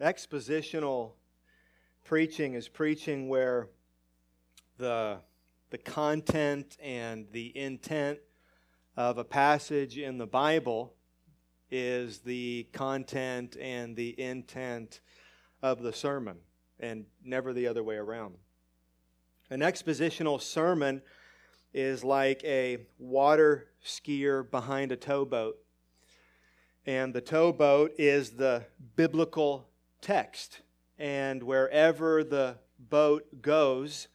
Expositional preaching is preaching where the, the content and the intent of a passage in the Bible is the content and the intent of the sermon, and never the other way around. An expositional sermon is like a water skier behind a towboat. And the towboat is the biblical text. And wherever the boat goes,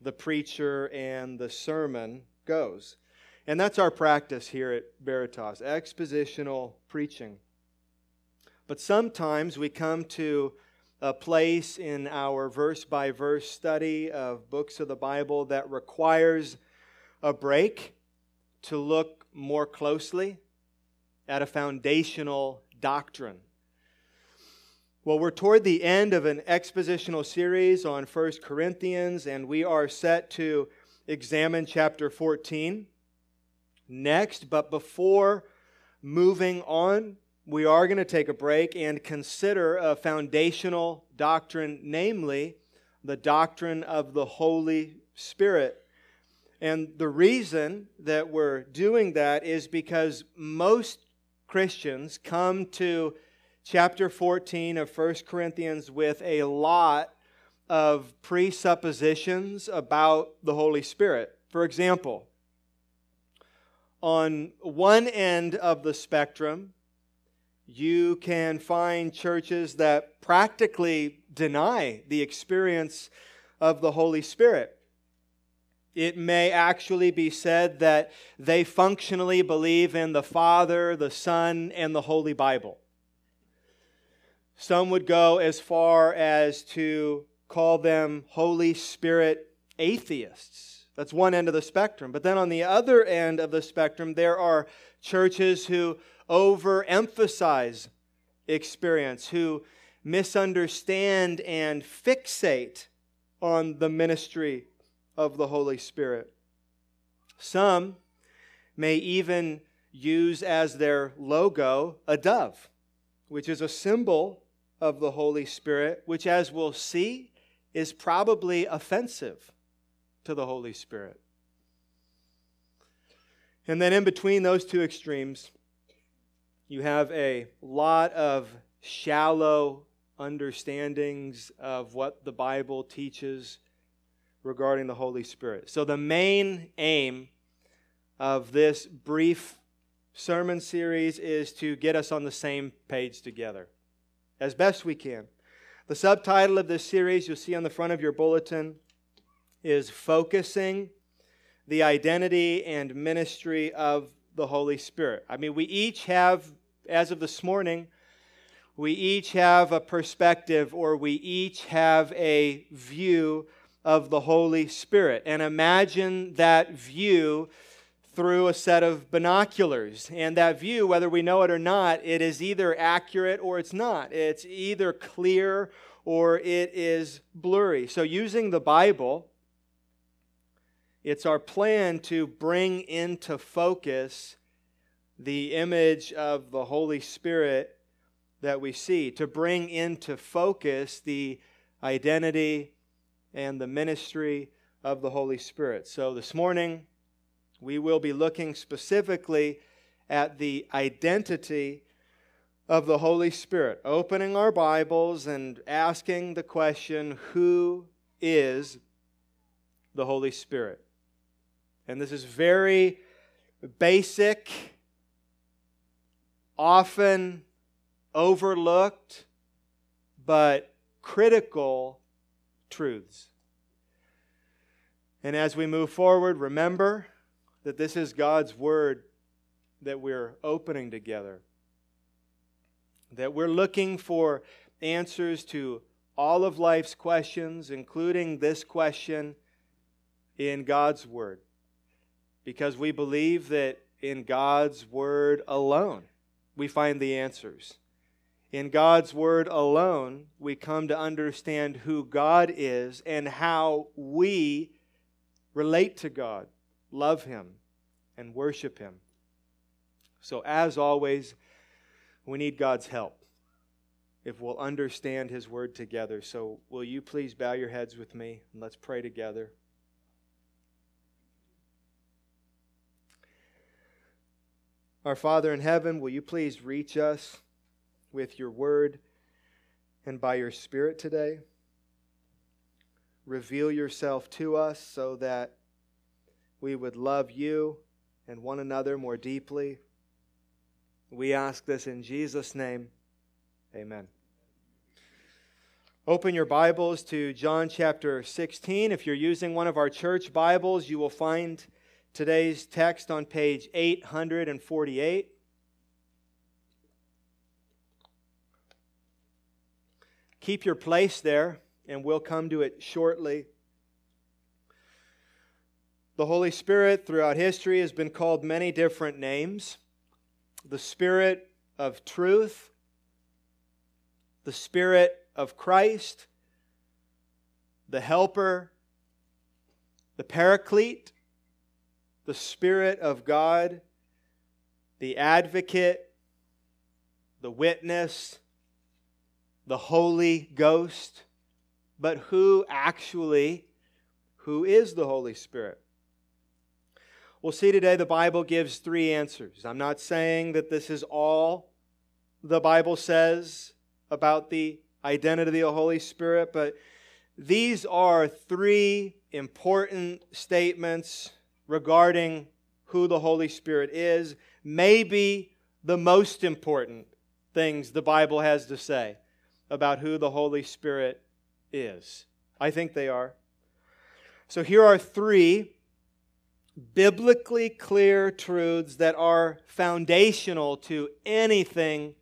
the preacher and the sermon goes. And that's our practice here at Veritas expositional preaching. But sometimes we come to a place in our verse by verse study of books of the Bible that requires a break to look more closely at a foundational doctrine. Well, we're toward the end of an expositional series on 1 Corinthians, and we are set to examine chapter 14 next. But before moving on, we are going to take a break and consider a foundational doctrine, namely the doctrine of the Holy Spirit. And the reason that we're doing that is because most Christians come to chapter 14 of 1 Corinthians with a lot of presuppositions about the Holy Spirit. For example, on one end of the spectrum, you can find churches that practically deny the experience of the Holy Spirit. It may actually be said that they functionally believe in the Father, the Son, and the Holy Bible. Some would go as far as to call them Holy Spirit atheists. That's one end of the spectrum. But then on the other end of the spectrum, there are churches who overemphasize experience, who misunderstand and fixate on the ministry of the Holy Spirit. Some may even use as their logo a dove, which is a symbol of the Holy Spirit, which, as we'll see, is probably offensive to the Holy Spirit. And then in between those two extremes, you have a lot of shallow understandings of what the Bible teaches regarding the Holy Spirit. So, the main aim of this brief sermon series is to get us on the same page together as best we can. The subtitle of this series, you'll see on the front of your bulletin, is Focusing the Identity and Ministry of the Holy Spirit. I mean, we each have, as of this morning, we each have a perspective or we each have a view of the Holy Spirit. And imagine that view through a set of binoculars. And that view, whether we know it or not, it is either accurate or it's not. It's either clear or it is blurry. So, using the Bible, it's our plan to bring into focus the image of the Holy Spirit that we see, to bring into focus the identity and the ministry of the Holy Spirit. So this morning, we will be looking specifically at the identity of the Holy Spirit, opening our Bibles and asking the question who is the Holy Spirit? And this is very basic, often overlooked, but critical truths. And as we move forward, remember that this is God's Word that we're opening together. That we're looking for answers to all of life's questions, including this question, in God's Word. Because we believe that in God's Word alone we find the answers. In God's Word alone, we come to understand who God is and how we relate to God, love Him, and worship Him. So, as always, we need God's help. if we'll understand His Word together. So, will you please bow your heads with me and let's pray together. Our Father in heaven, will you please reach us with your Word and by your Spirit today? Reveal yourself to us so that we would love you and one another more deeply. We ask this in Jesus' name. Amen. Open your Bibles to John chapter 16. If you're using one of our church Bibles, you will find today's text on page 848. Keep your place there, and we'll come to it shortly. The Holy Spirit throughout history has been called many different names. The Spirit of truth. The Spirit of Christ, the Helper, the Paraclete, the Spirit of God, the Advocate, the Witness, the Holy Ghost. But who actually, who is the Holy Spirit? We'll see today the Bible gives three answers. I'm not saying that this is all the Bible says about the identity of the Holy Spirit, but these are three important statements regarding who the Holy Spirit is, maybe the most important things the Bible has to say about who the Holy Spirit is. I think they are. So here are three biblically clear truths that are foundational to anything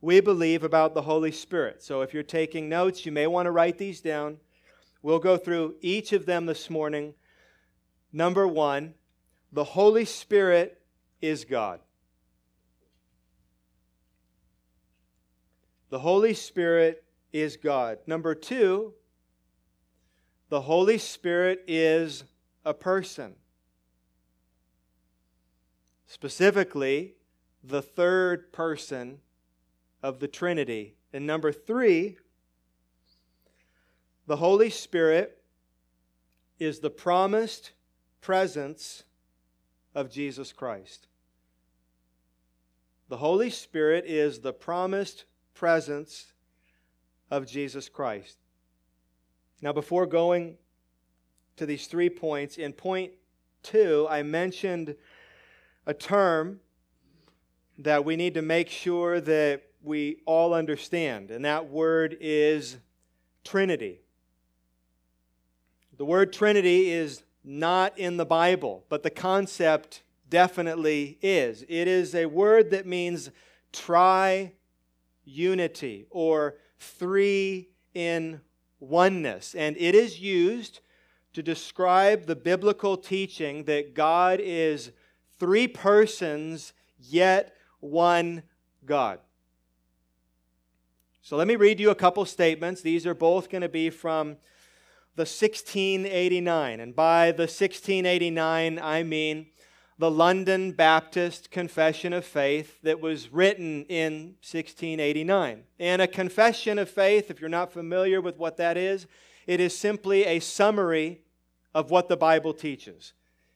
we believe about the Holy Spirit. So if you're taking notes, you may want to write these down. We'll go through each of them this morning. Number one, the Holy Spirit is God. The Holy Spirit is God. Number two, the Holy Spirit is a person. Specifically, the third person of the Trinity. And number three, the Holy Spirit is the promised presence of Jesus Christ. The Holy Spirit is the promised presence of Jesus Christ. Now, before going to these three points, in point two, I mentioned a term that we need to make sure that we all understand, and that word is Trinity. The word Trinity is not in the Bible, but the concept definitely is. It is a word that means tri unity or three in oneness, and it is used to describe the biblical teaching that God is three persons, yet one God. So let me read you a couple statements. These are both going to be from the 1689. And by the 1689, I mean the London Baptist Confession of Faith that was written in 1689. And a confession of faith, if you're not familiar with what that is, it is simply a summary of what the Bible teaches.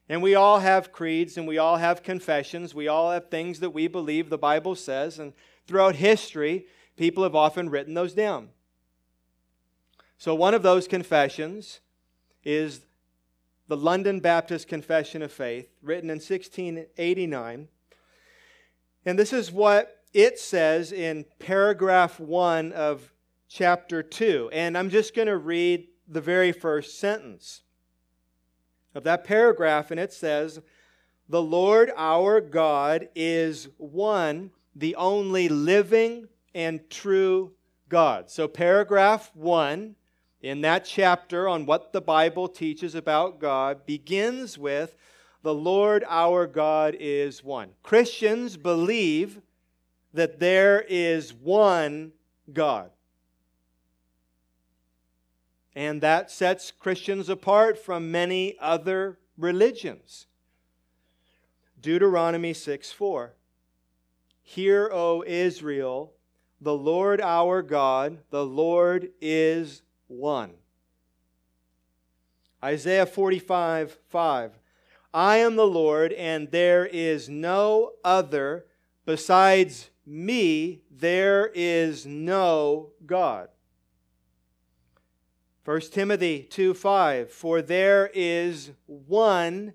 And we all have creeds and we all have confessions. We all have things that we believe the Bible says. And throughout history, people have often written those down. So, one of those confessions is the London Baptist Confession of Faith, written in 1689. And this is what it says in paragraph 1 of chapter 2. And I'm just going to read the very first sentence of that paragraph, and it says, The Lord our God is one, the only living and true God. So, paragraph one in that chapter on what the Bible teaches about God begins with the Lord our God is one. Christians believe that there is one God. And that sets Christians apart from many other religions. Deuteronomy 6 4. Hear, O Israel, the Lord our God, the Lord is one. Isaiah 45 5. I am the Lord, and there is no other. Besides me, there is no God. 1 Timothy 2 5. For there is one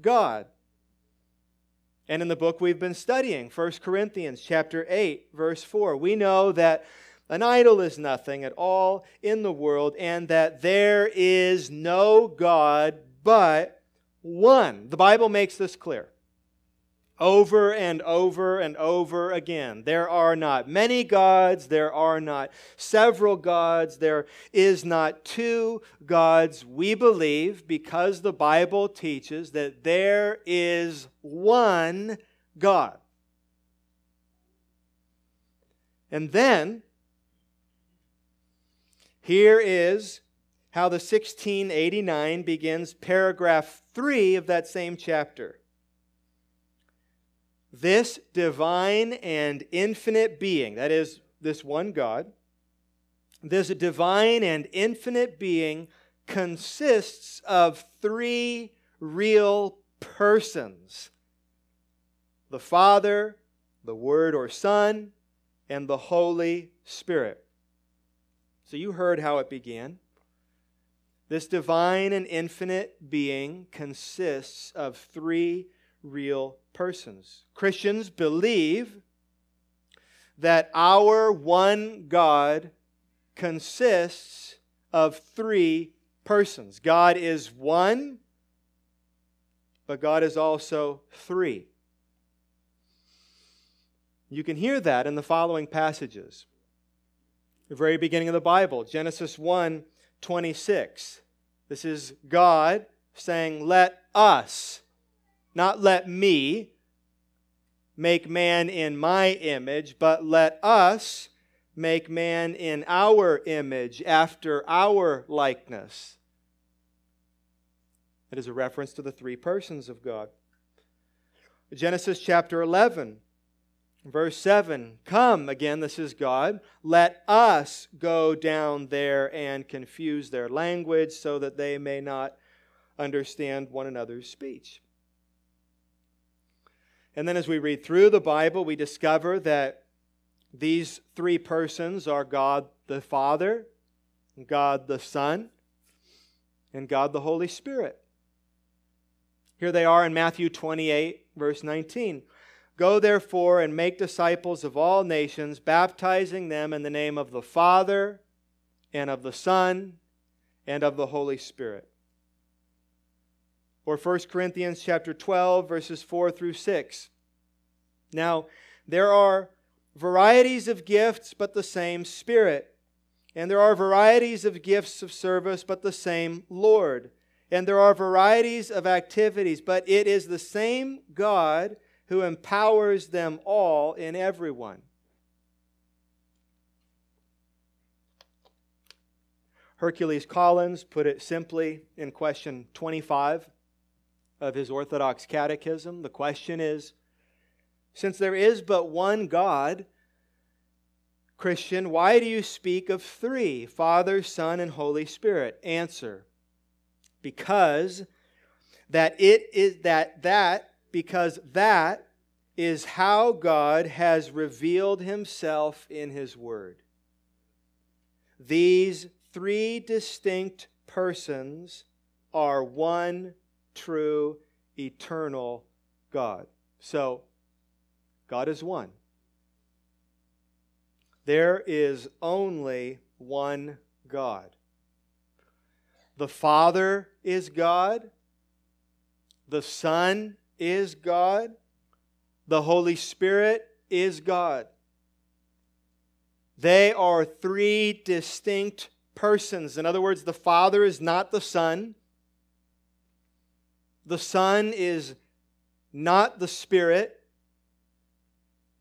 God. And in the book we've been studying, 1 Corinthians chapter 8, verse 4, we know that an idol is nothing at all in the world, and that there is no God but one. The Bible makes this clear over and over and over again. There are not many gods, there are not several gods, there is not two gods. We believe, because the Bible teaches, that there is one God. And then, here is how the 1689 begins paragraph 3 of that same chapter. This divine and infinite being, that is, this one God, this divine and infinite being consists of three real persons the Father, the Word or Son, and the Holy Spirit. So you heard how it began. This divine and infinite being consists of three real persons. Christians believe that our one God consists of three persons. God is one, but God is also three. You can hear that in the following passages the very beginning of the Bible, Genesis 1 26. This is God saying, Let us, not let me, make man in my image, but let us make man in our image, after our likeness. It is a reference to the three persons of God. Genesis chapter 11 Verse 7 Come, again, this is God, let us go down there and confuse their language so that they may not understand one another's speech. And then as we read through the Bible, we discover that these three persons are God the Father, God the Son, and God the Holy Spirit. Here they are in Matthew 28, verse 19. Go therefore and make disciples of all nations, baptizing them in the name of the Father and of the Son and of the Holy Spirit. Or 1 Corinthians chapter 12 verses 4 through 6. Now, there are varieties of gifts but the same Spirit. And there are varieties of gifts of service but the same Lord. And there are varieties of activities, but it is the same God who empowers them all in everyone. Hercules Collins put it simply in question 25 of his Orthodox Catechism. The question is Since there is but one God, Christian, why do you speak of three Father, Son, and Holy Spirit? Answer Because that it is that that because that is how God has revealed himself in his word. These three distinct persons are one true eternal God. So, God is one. There is only one God. The Father is God. The Son is God. The Holy Spirit is God. They are three distinct persons. In other words, the Father is not the Son, the Son is not the Spirit,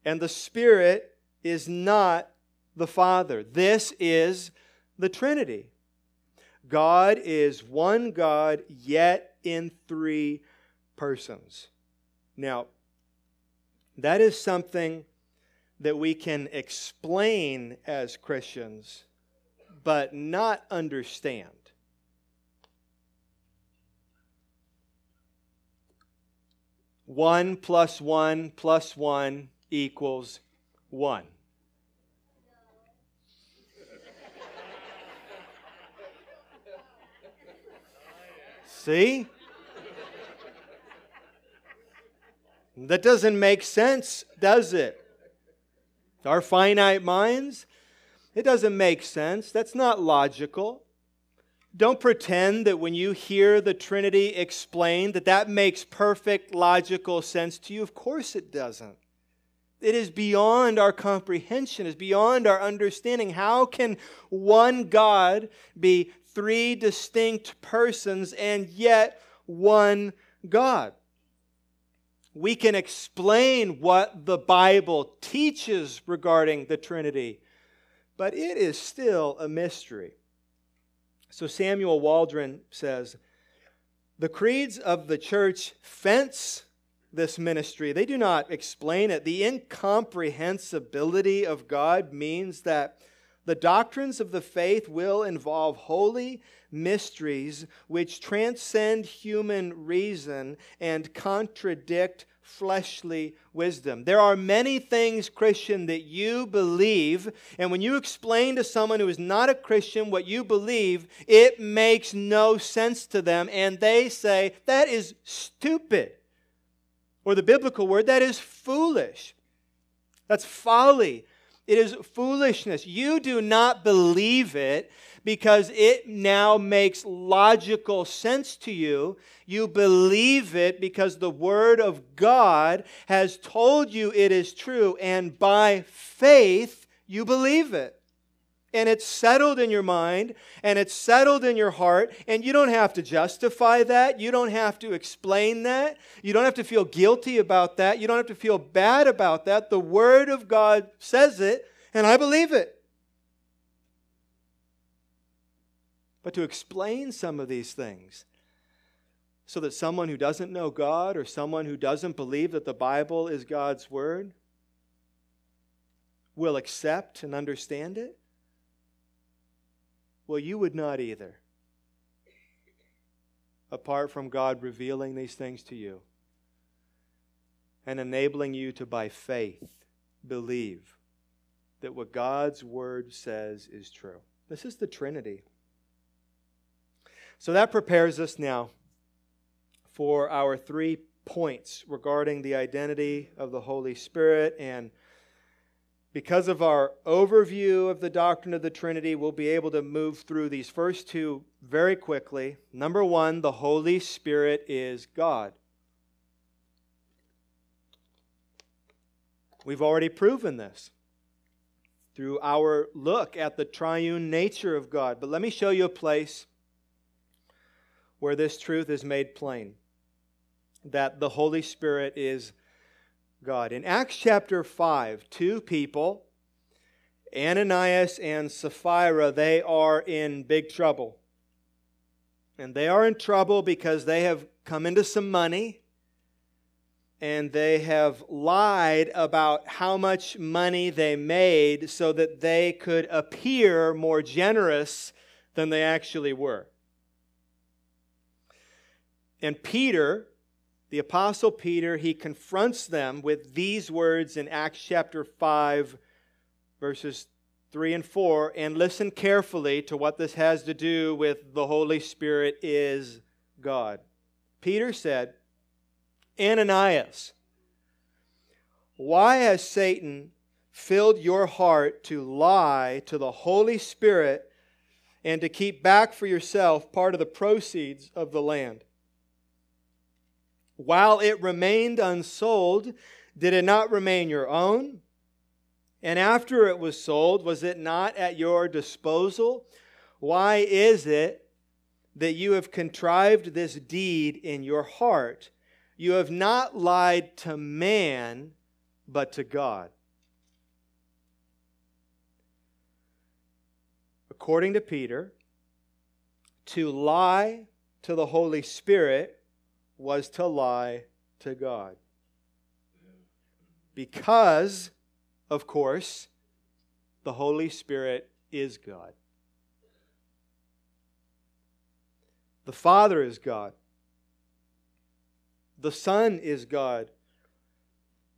and the Spirit is not the Father. This is the Trinity. God is one God, yet in three persons. Now, that is something that we can explain as Christians, but not understand. One plus one plus one equals one. See? That doesn't make sense, does it? Our finite minds, it doesn't make sense. That's not logical. Don't pretend that when you hear the Trinity explained that that makes perfect logical sense to you. Of course it doesn't. It is beyond our comprehension, it's beyond our understanding. How can one God be three distinct persons and yet one God? We can explain what the Bible teaches regarding the Trinity, but it is still a mystery. So Samuel Waldron says, the creeds of the church fence this ministry. They do not explain it. The incomprehensibility of God means that the doctrines of the faith will involve holy mysteries which transcend human reason and contradict fleshly wisdom. There are many things, Christian, that you believe, and when you explain to someone who is not a Christian what you believe, it makes no sense to them, and they say, That is stupid. Or the biblical word, that is foolish. That's folly. It is foolishness. You do not believe it because it now makes logical sense to you. You believe it because the Word of God has told you it is true, and by faith, you believe it. And it's settled in your mind and it's settled in your heart and you don't have to justify that. You don't have to explain that. You don't have to feel guilty about that. You don't have to feel bad about that. The word of god says it and i believe it but to explain some of these things so that someone who doesn't know god or someone who doesn't believe that the bible is god's word will accept and understand it well, you would not either, apart from God revealing these things to you and enabling you to, by faith, believe that what God's Word says is true. This is the Trinity. So that prepares us now for our three points regarding the identity of the Holy Spirit and because of our overview of the doctrine of the Trinity, we'll be able to move through these first two very quickly. Number one, the Holy Spirit is God. We've already proven this through our look at the triune nature of God. But let me show you a place where this truth is made plain that the Holy Spirit is God. In Acts chapter 5, two people, Ananias and Sapphira, they are in big trouble. And they are in trouble because they have come into some money and they have lied about how much money they made so that they could appear more generous than they actually were. And Peter, the Apostle Peter, he confronts them with these words in Acts chapter 5, verses 3 and 4. And listen carefully to what this has to do with the Holy Spirit is God. Peter said, Ananias, why has Satan filled your heart to lie to the Holy Spirit and to keep back for yourself part of the proceeds of the land? While it remained unsold, did it not remain your own? And after it was sold, was it not at your disposal? Why is it that you have contrived this deed in your heart? You have not lied to man, but to God. According to Peter, to lie to the Holy Spirit was to lie to God. Because of course, the Holy Spirit is God. The Father is God. The Son is God.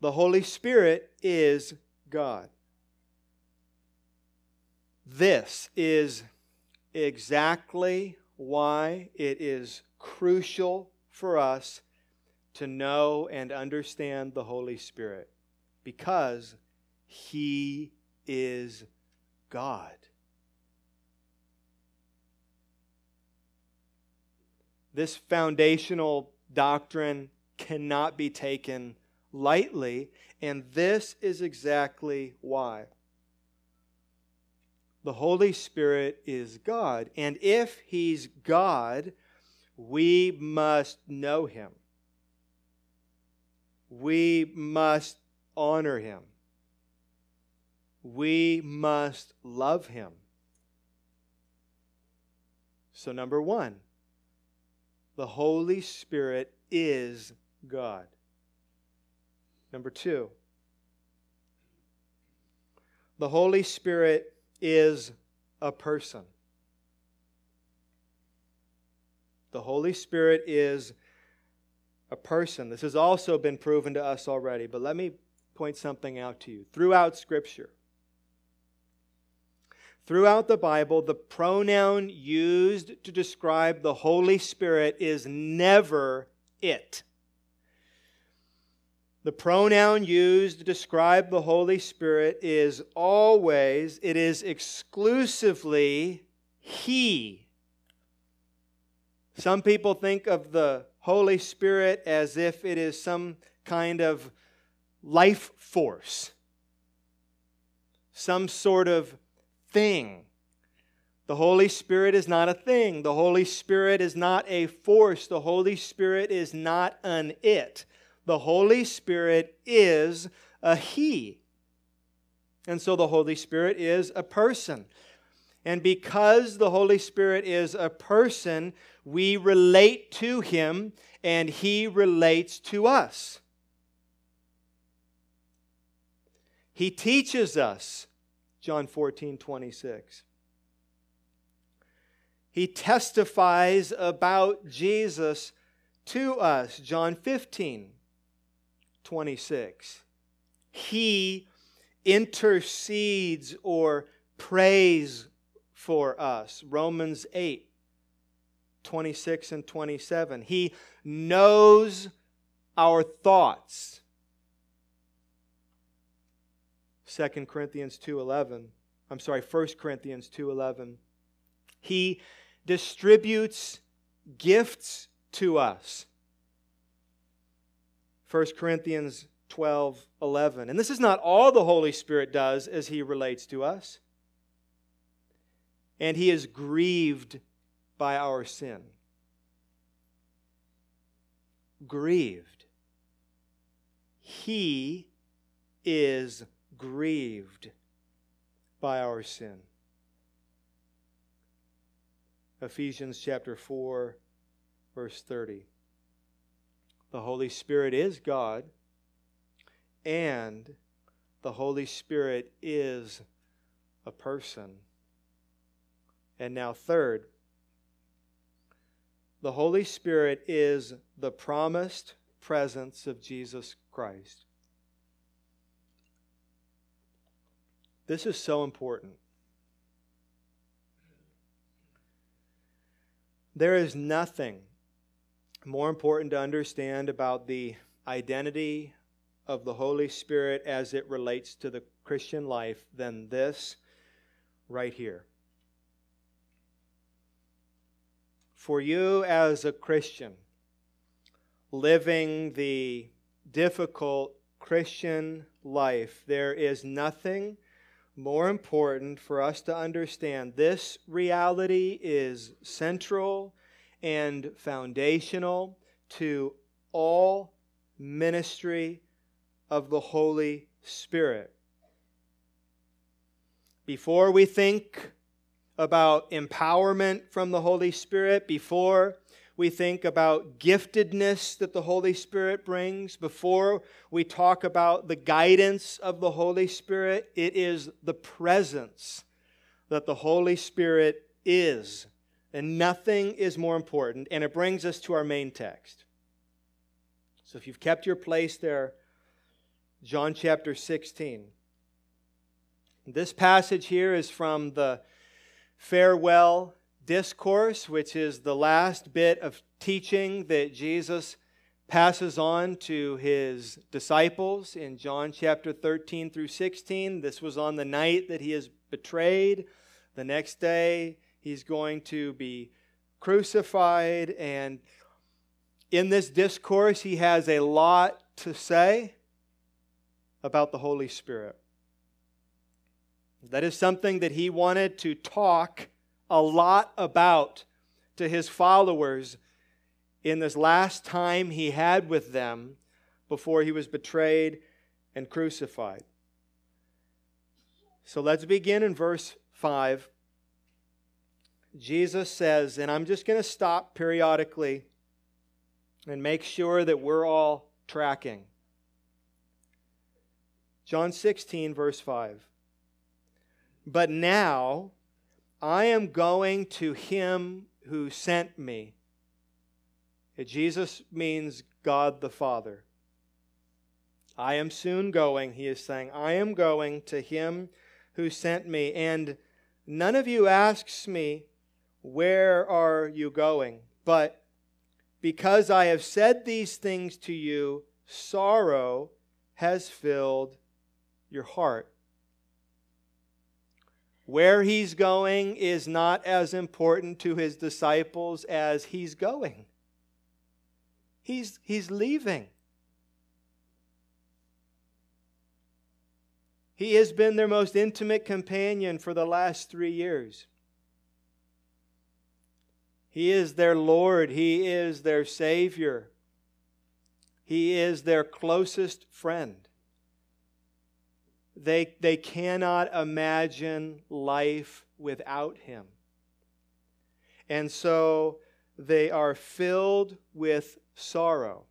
The Holy Spirit is God. This is exactly why it is crucial for us to know and understand the Holy Spirit because He is God. This foundational doctrine cannot be taken lightly, and this is exactly why. The Holy Spirit is God, and if He's God, we must know Him. We must honor Him. We must love Him. So, number one, the Holy Spirit is God. Number two, the Holy Spirit is a person. The Holy Spirit is a person. This has also been proven to us already, but let me point something out to you. Throughout Scripture, throughout the Bible, the pronoun used to describe the Holy Spirit is never it. The pronoun used to describe the Holy Spirit is always, it is exclusively He. Some people think of the Holy Spirit as if it is some kind of life force, some sort of thing. The Holy Spirit is not a thing. The Holy Spirit is not a force. The Holy Spirit is not an it. The Holy Spirit is a He. And so the Holy Spirit is a person. And because the Holy Spirit is a person, we relate to Him and He relates to us. He teaches us, John 14, 26. He testifies about Jesus to us, John 15, 26. He intercedes or prays for us. Romans 8, 26 and 27. He knows our thoughts. 2 Corinthians 2:11. I'm sorry, 1 Corinthians 2:11. He distributes gifts to us. 1 Corinthians 12 11. And this is not all the Holy Spirit does as he relates to us. And he is grieved by our sin. Grieved. He is grieved by our sin. Ephesians chapter 4, verse 30. The Holy Spirit is God, and the Holy Spirit is a person. And now, third, the Holy Spirit is the promised presence of Jesus Christ. This is so important. There is nothing more important to understand about the identity of the Holy Spirit as it relates to the Christian life than this right here. For you as a Christian, living the difficult Christian life, there is nothing more important for us to understand. This reality is central and foundational to all ministry of the Holy Spirit. Before we think about empowerment from the Holy Spirit, before we think about giftedness that the Holy Spirit brings, before we talk about the guidance of the Holy Spirit, it is the presence that the Holy Spirit is. And nothing is more important. And it brings us to our main text. So if you've kept your place there, John chapter 16. This passage here is from the farewell discourse, which is the last bit of teaching that Jesus passes on to his disciples in John chapter 13 through 16. This was on the night that he is betrayed. The next day, he's going to be crucified. And in this discourse, he has a lot to say about the Holy Spirit. That is something that he wanted to talk a lot about to his followers in this last time he had with them before he was betrayed and crucified. So let's begin in verse 5. Jesus says, and I'm just going to stop periodically and make sure that we're all tracking. John 16, verse 5. But now, I am going to him who sent me. Jesus means God the Father. I am soon going, he is saying. I am going to him who sent me. And none of you asks me, Where are you going? But because I have said these things to you, sorrow has filled your heart. Where he's going is not as important to his disciples as he's going. He's, he's leaving. He has been their most intimate companion for the last three years. He is their Lord. He is their Savior. He is their closest friend. They, they cannot imagine life without him. And so they are filled with sorrow.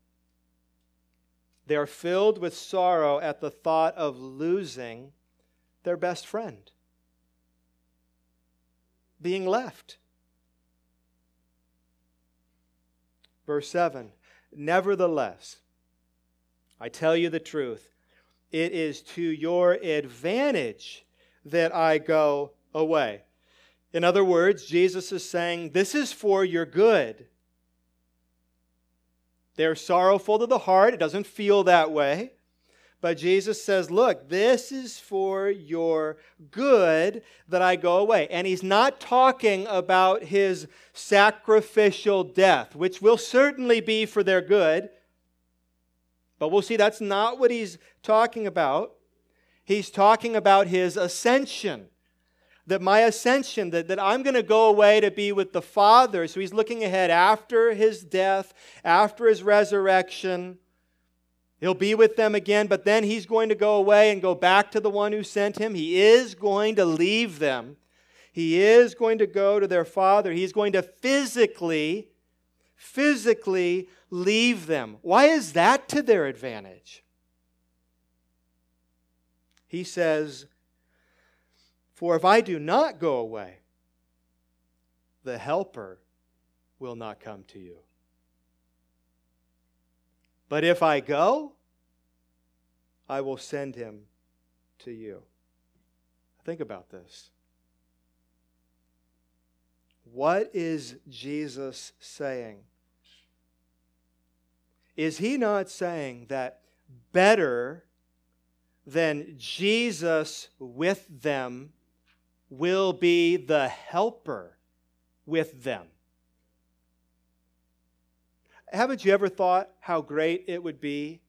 They are filled with sorrow at the thought of losing their best friend, being left. Verse 7 Nevertheless, I tell you the truth it is to your advantage that I go away. In other words, Jesus is saying, This is for your good. They're sorrowful to the heart. It doesn't feel that way. But Jesus says, Look, this is for your good that I go away. And he's not talking about his sacrificial death, which will certainly be for their good. But we'll see that's not what he's talking about. He's talking about his ascension. That my ascension, that, that I'm going to go away to be with the Father. So he's looking ahead after his death, after his resurrection. He'll be with them again, but then he's going to go away and go back to the one who sent him. He is going to leave them. He is going to go to their Father. He's going to physically, physically leave them. Why is that to their advantage? He says, For if I do not go away, the Helper will not come to you. But if I go, I will send him to you. Think about this. What is Jesus saying? Is he not saying that better than Jesus with them will be the helper with them? Haven't you ever thought how great it would be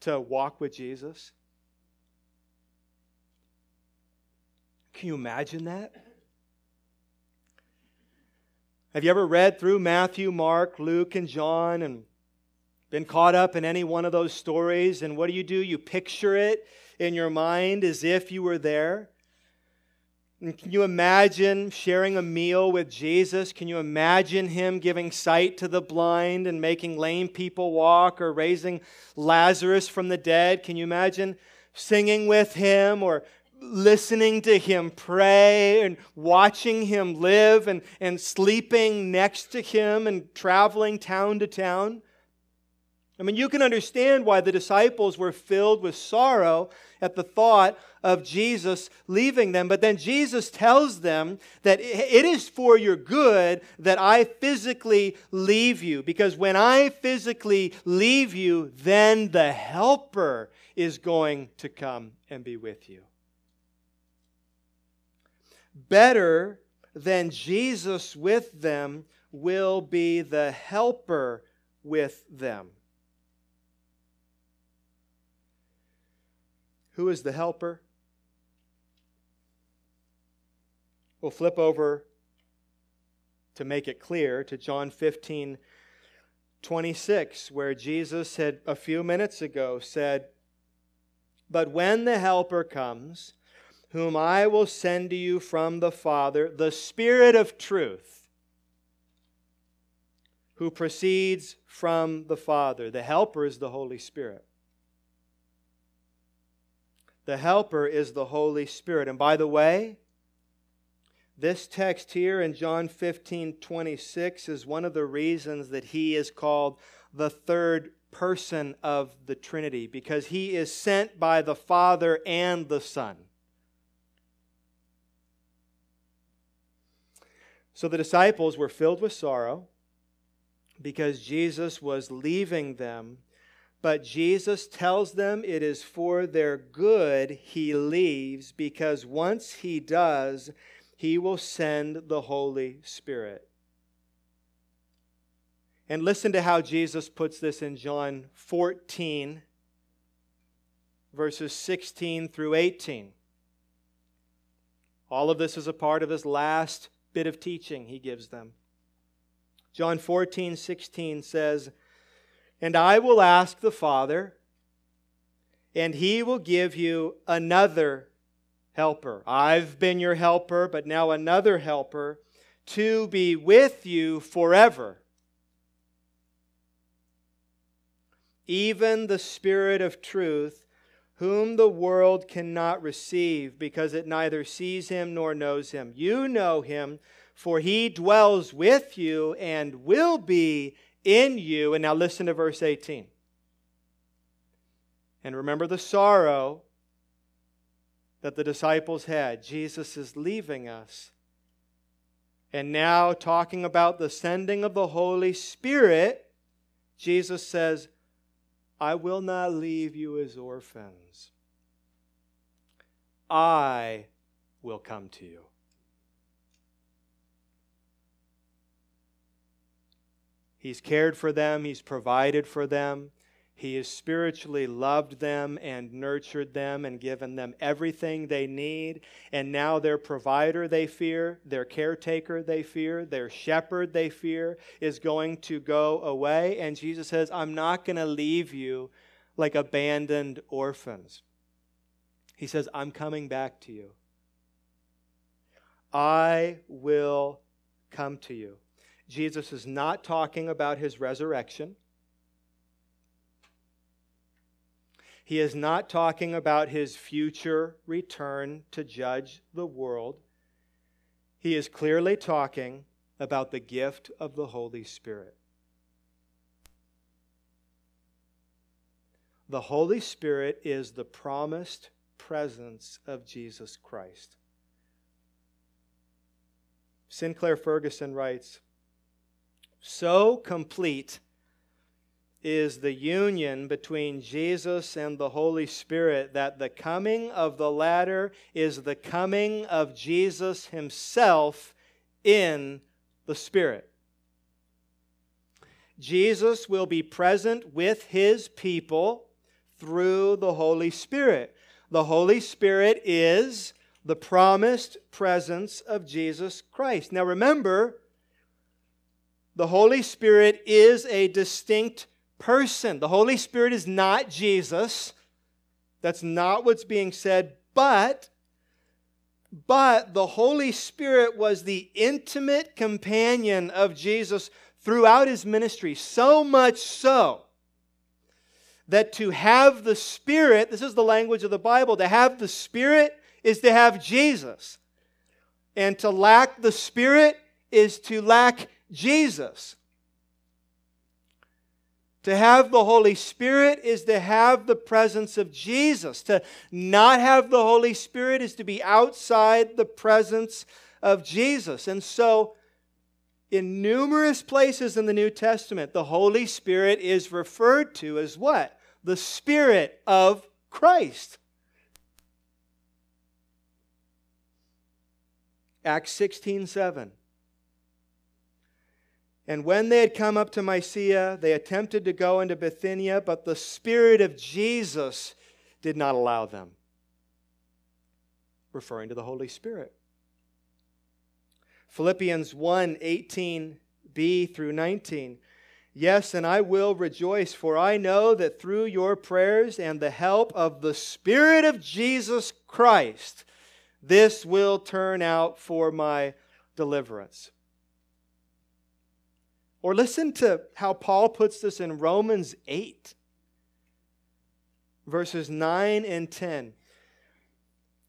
to walk with Jesus? Can you imagine that? Have you ever read through Matthew, Mark, Luke, and John and been caught up in any one of those stories, and what do you do? You picture it in your mind as if you were there. And can you imagine sharing a meal with Jesus? Can you imagine him giving sight to the blind and making lame people walk or raising Lazarus from the dead? Can you imagine singing with him or listening to him pray and watching him live and, and sleeping next to him and traveling town to town? I mean, you can understand why the disciples were filled with sorrow at the thought of Jesus leaving them. But then Jesus tells them that it is for your good that I physically leave you. Because when I physically leave you, then the Helper is going to come and be with you. Better than Jesus with them will be the Helper with them. Who is the helper? We'll flip over to make it clear to John 15 26, where Jesus had a few minutes ago said, But when the Helper comes, whom I will send to you from the Father, the Spirit of truth, who proceeds from the Father. The Helper is the Holy Spirit. The Helper is the Holy Spirit. And by the way, this text here in John 15 26 is one of the reasons that he is called the third person of the Trinity, because he is sent by the Father and the Son. So the disciples were filled with sorrow because Jesus was leaving them but Jesus tells them it is for their good he leaves because once he does, he will send the Holy Spirit. And listen to how Jesus puts this in John 14, verses 16 through 18. All of this is a part of this last bit of teaching he gives them. John 14, 16 says, and I will ask the Father, and he will give you another helper. I've been your helper, but now another helper to be with you forever. Even the Spirit of truth, whom the world cannot receive because it neither sees him nor knows him. You know him, for he dwells with you and will be in you. And now listen to verse 18. And remember the sorrow that the disciples had. Jesus is leaving us. And now, talking about the sending of the Holy Spirit, Jesus says, I will not leave you as orphans. I will come to you. He's cared for them, He's provided for them. He has spiritually loved them and nurtured them and given them everything they need. And now their provider they fear, their caretaker they fear, their shepherd they fear is going to go away. And Jesus says, I'm not going to leave you like abandoned orphans. He says, I'm coming back to you. I will come to you. Jesus is not talking about his resurrection. He is not talking about his future return to judge the world. He is clearly talking about the gift of the Holy Spirit. The Holy Spirit is the promised presence of Jesus Christ. Sinclair Ferguson writes so complete is the union between Jesus and the Holy Spirit that the coming of the latter is the coming of Jesus Himself in the Spirit. Jesus will be present with His people through the Holy Spirit. The Holy Spirit is the promised presence of Jesus Christ. Now remember, the Holy Spirit is a distinct person. The Holy Spirit is not Jesus. That's not what's being said, but But the Holy Spirit was the intimate companion of Jesus throughout his ministry, so much so that to have the Spirit, this is the language of the Bible, to have the Spirit is to have Jesus. And to lack the Spirit is to lack Jesus. To have the Holy Spirit is to have the presence of Jesus. To not have the Holy Spirit is to be outside the presence of Jesus. And so, in numerous places in the New Testament, the Holy Spirit is referred to as what? The Spirit of Christ. Acts 16 7. And when they had come up to Mysia, they attempted to go into Bithynia, but the Spirit of Jesus did not allow them. Referring to the Holy Spirit. Philippians 1 18b through 19. Yes, and I will rejoice, for I know that through your prayers and the help of the Spirit of Jesus Christ, this will turn out for my deliverance. Or listen to how Paul puts this in Romans 8, verses 9 and 10.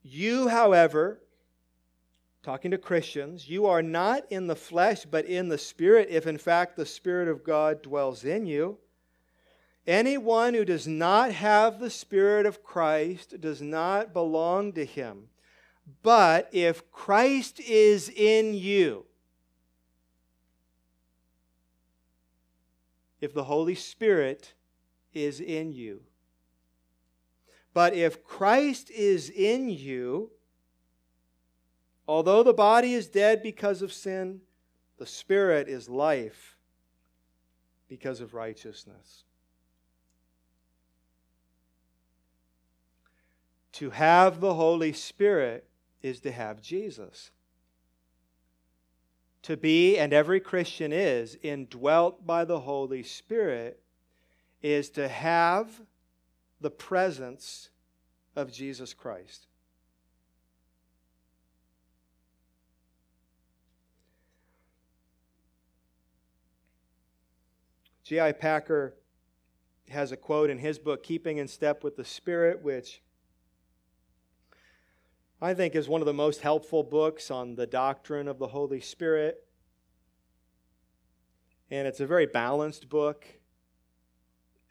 You, however, talking to Christians, you are not in the flesh, but in the Spirit, if in fact the Spirit of God dwells in you. Anyone who does not have the Spirit of Christ does not belong to him. But if Christ is in you, if the Holy Spirit is in you. But if Christ is in you, although the body is dead because of sin, the Spirit is life because of righteousness. To have the Holy Spirit is to have Jesus to be, and every Christian is, indwelt by the Holy Spirit, is to have the presence of Jesus Christ. J.I. Packer has a quote in his book, Keeping in Step with the Spirit, which I think is one of the most helpful books on the doctrine of the Holy Spirit. And it's a very balanced book.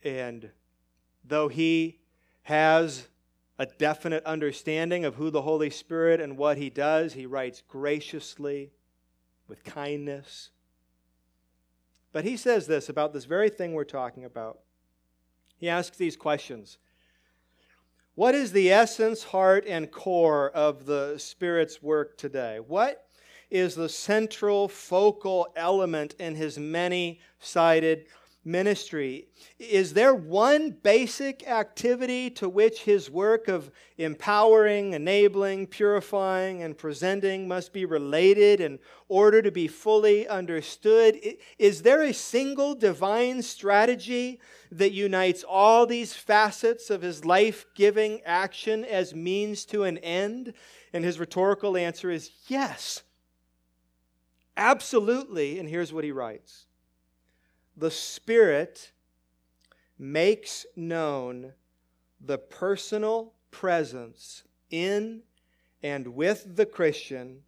And though he has a definite understanding of who the Holy Spirit and what he does, he writes graciously, with kindness. But he says this about this very thing we're talking about. He asks these questions what is the essence, heart, and core of the Spirit's work today? What is the central focal element in his many sided ministry? Is there one basic activity to which his work of empowering, enabling, purifying, and presenting must be related in order to be fully understood? Is there a single divine strategy that unites all these facets of his life giving action as means to an end? And his rhetorical answer is yes. Absolutely. And here's what he writes the Spirit makes known the personal presence in and with the Christian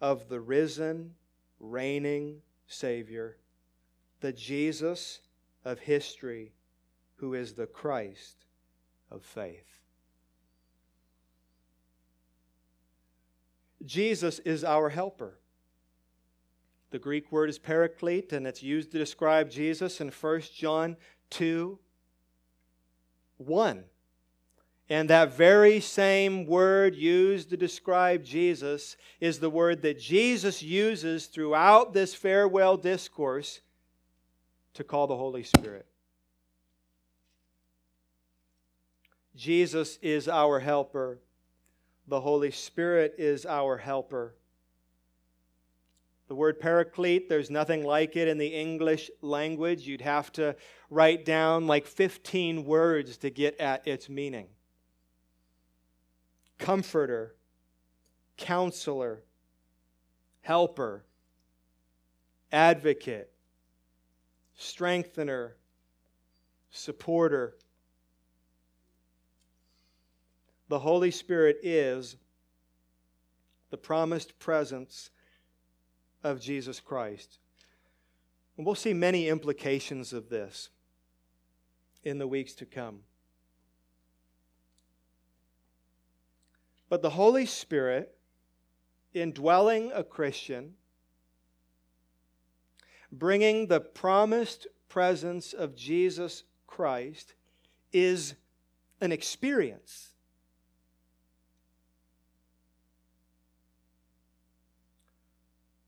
of the risen, reigning Savior, the Jesus of history, who is the Christ of faith. Jesus is our helper. The Greek word is paraclete, and it's used to describe Jesus in 1 John 2 1. And that very same word used to describe Jesus is the word that Jesus uses throughout this farewell discourse to call the Holy Spirit. Jesus is our helper. The Holy Spirit is our helper. The word paraclete, there's nothing like it in the English language. You'd have to write down like 15 words to get at its meaning. Comforter, counselor, helper, advocate, strengthener, supporter. The Holy Spirit is the promised presence of Jesus Christ. And we'll see many implications of this in the weeks to come. But the Holy Spirit, indwelling a Christian, bringing the promised presence of Jesus Christ, is an experience.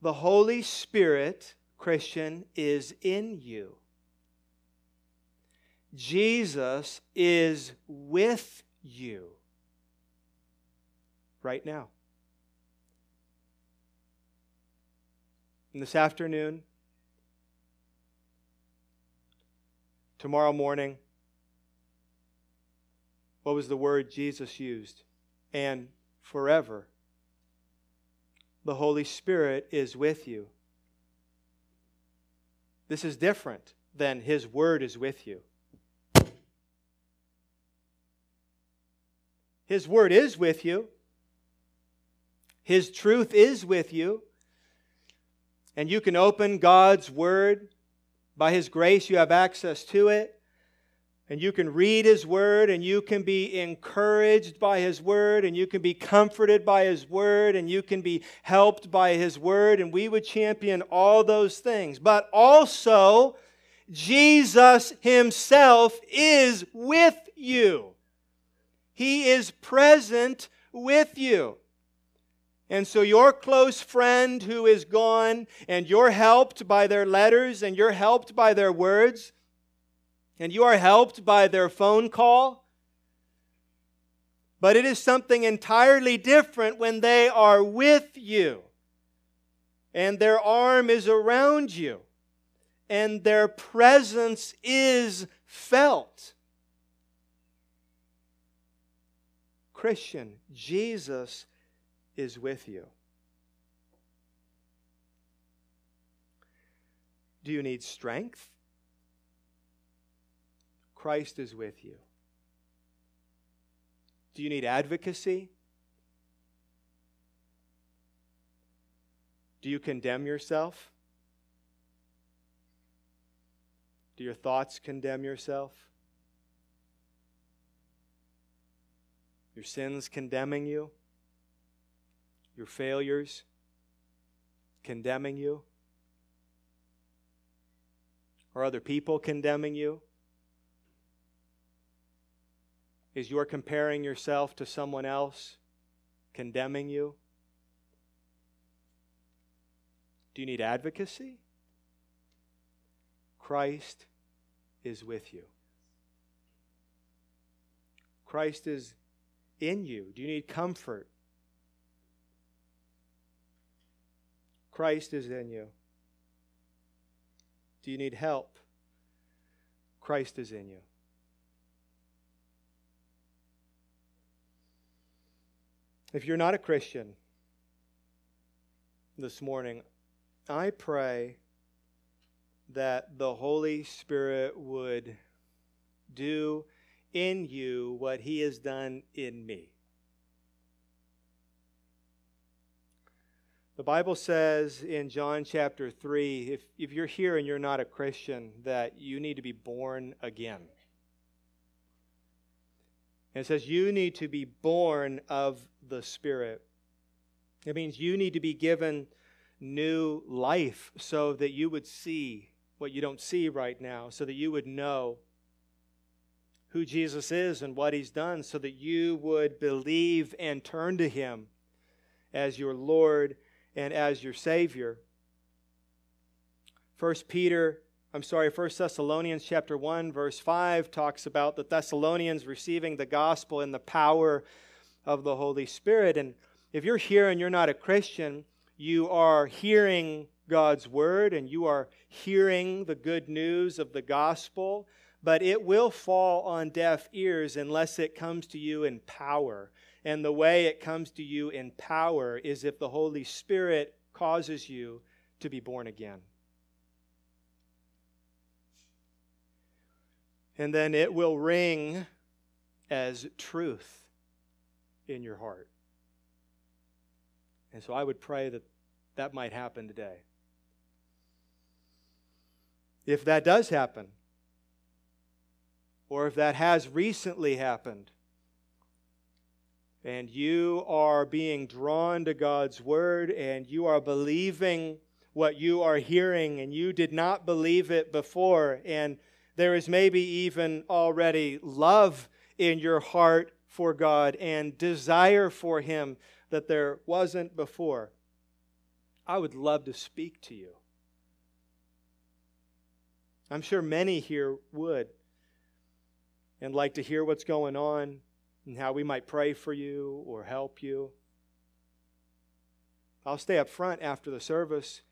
The Holy Spirit, Christian, is in you. Jesus is with you right now. And this afternoon, tomorrow morning, what was the word Jesus used? And forever. The Holy Spirit is with you. This is different than His Word is with you. His Word is with you. His truth is with you. And you can open God's Word. By His grace, you have access to it. And you can read His Word, and you can be encouraged by His Word, and you can be comforted by His Word, and you can be helped by His Word. And we would champion all those things. But also, Jesus Himself is with you, He is present with you. And so, your close friend who is gone, and you're helped by their letters, and you're helped by their words, and you are helped by their phone call. But it is something entirely different when they are with you, and their arm is around you, and their presence is felt. Christian, Jesus is with you. Do you need strength? Christ is with you. Do you need advocacy? Do you condemn yourself? Do your thoughts condemn yourself? Your sins condemning you? your failures condemning you? Are other people condemning you? Is your comparing yourself to someone else condemning you? Do you need advocacy? Christ is with you. Christ is in you. Do you need comfort? Christ is in you. Do you need help? Christ is in you. If you're not a Christian this morning, I pray that the Holy Spirit would do in you what He has done in me. The Bible says in John chapter 3 if, if you're here and you're not a Christian, that you need to be born again. And it says you need to be born of the Spirit. It means you need to be given new life so that you would see what you don't see right now, so that you would know who Jesus is and what he's done, so that you would believe and turn to him as your Lord and as your Savior. First Peter, I'm sorry, First Thessalonians chapter 1, verse 5 talks about the Thessalonians receiving the gospel in the power of the Holy Spirit. And if you're here and you're not a Christian, you are hearing God's word and you are hearing the good news of the gospel, but it will fall on deaf ears unless it comes to you in power And the way it comes to you in power is if the Holy Spirit causes you to be born again. And then it will ring as truth in your heart. And so I would pray that that might happen today. If that does happen, or if that has recently happened, and you are being drawn to God's Word and you are believing what you are hearing and you did not believe it before, and there is maybe even already love in your heart for God and desire for Him that there wasn't before, I would love to speak to you. I'm sure many here would and like to hear what's going on and how we might pray for you or help you. I'll stay up front after the service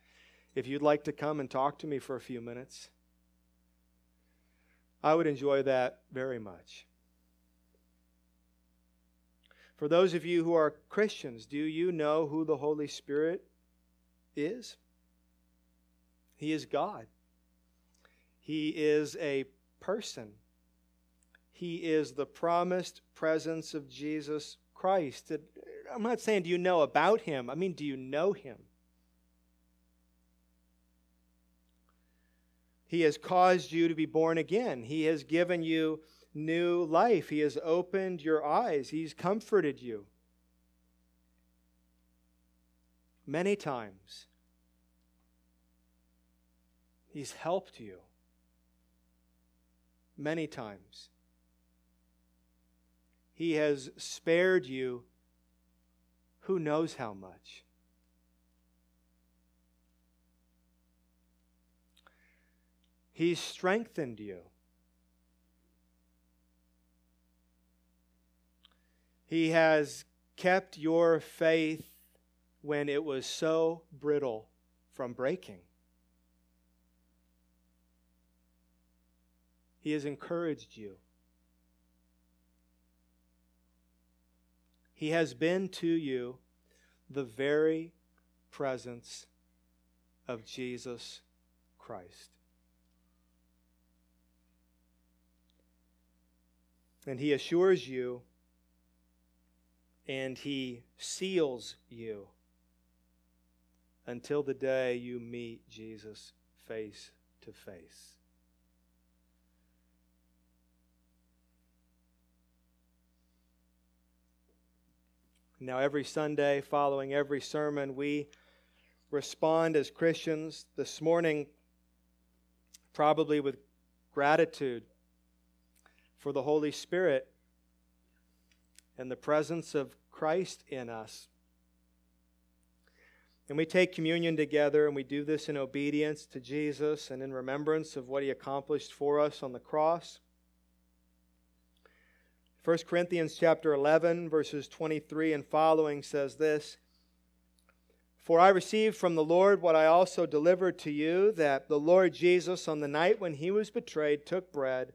if you'd like to come and talk to me for a few minutes. I would enjoy that very much. For those of you who are Christians, do you know who the Holy Spirit is? He is God. He is a person. He is the promised presence of Jesus Christ. I'm not saying, do you know about him? I mean, do you know him? He has caused you to be born again. He has given you new life. He has opened your eyes. He's comforted you many times. He's helped you many times. He has spared you who knows how much. He's strengthened you. He has kept your faith when it was so brittle from breaking. He has encouraged you. He has been to you the very presence of Jesus Christ. And he assures you and he seals you until the day you meet Jesus face to face. Now, every Sunday, following every sermon, we respond as Christians this morning, probably with gratitude for the Holy Spirit and the presence of Christ in us. And we take communion together, and we do this in obedience to Jesus and in remembrance of what he accomplished for us on the cross. 1 Corinthians chapter 11 verses 23 and following says this For I received from the Lord what I also delivered to you that the Lord Jesus on the night when he was betrayed took bread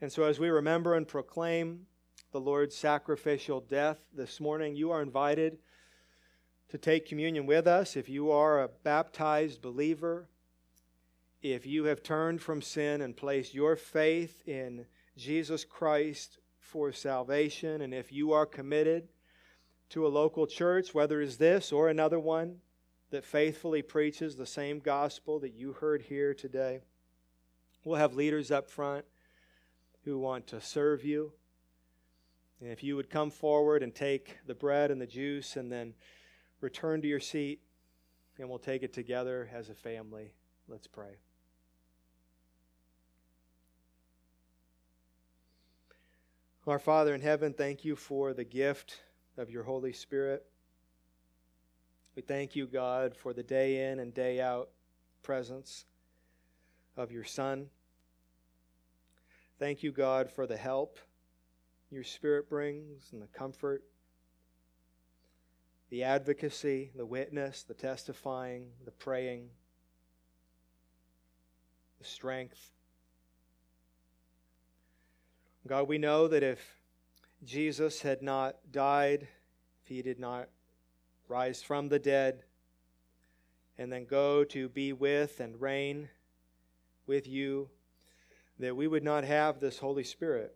And so, as we remember and proclaim the Lord's sacrificial death this morning, you are invited to take communion with us. If you are a baptized believer, if you have turned from sin and placed your faith in Jesus Christ for salvation. And if you are committed to a local church, whether it's this or another one that faithfully preaches the same gospel that you heard here today, we'll have leaders up front who want to serve you. And if you would come forward and take the bread and the juice and then return to your seat, and we'll take it together as a family. Let's pray. Our Father in heaven, thank you for the gift of your Holy Spirit. We thank you, God, for the day in and day out presence of your Son. Thank you, God, for the help your Spirit brings and the comfort, the advocacy, the witness, the testifying, the praying, the strength. God, we know that if Jesus had not died, if he did not rise from the dead, and then go to be with and reign with you, that we would not have this Holy Spirit.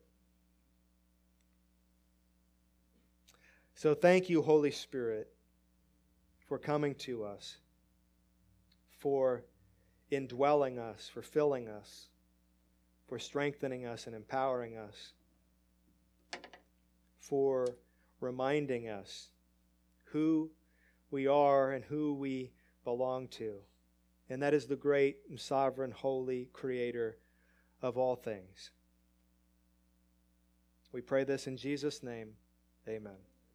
So thank you, Holy Spirit, for coming to us, for indwelling us, for filling us, for strengthening us and empowering us, for reminding us who we are and who we belong to. And that is the great, sovereign, holy Creator of all things. We pray this in Jesus' name. Amen.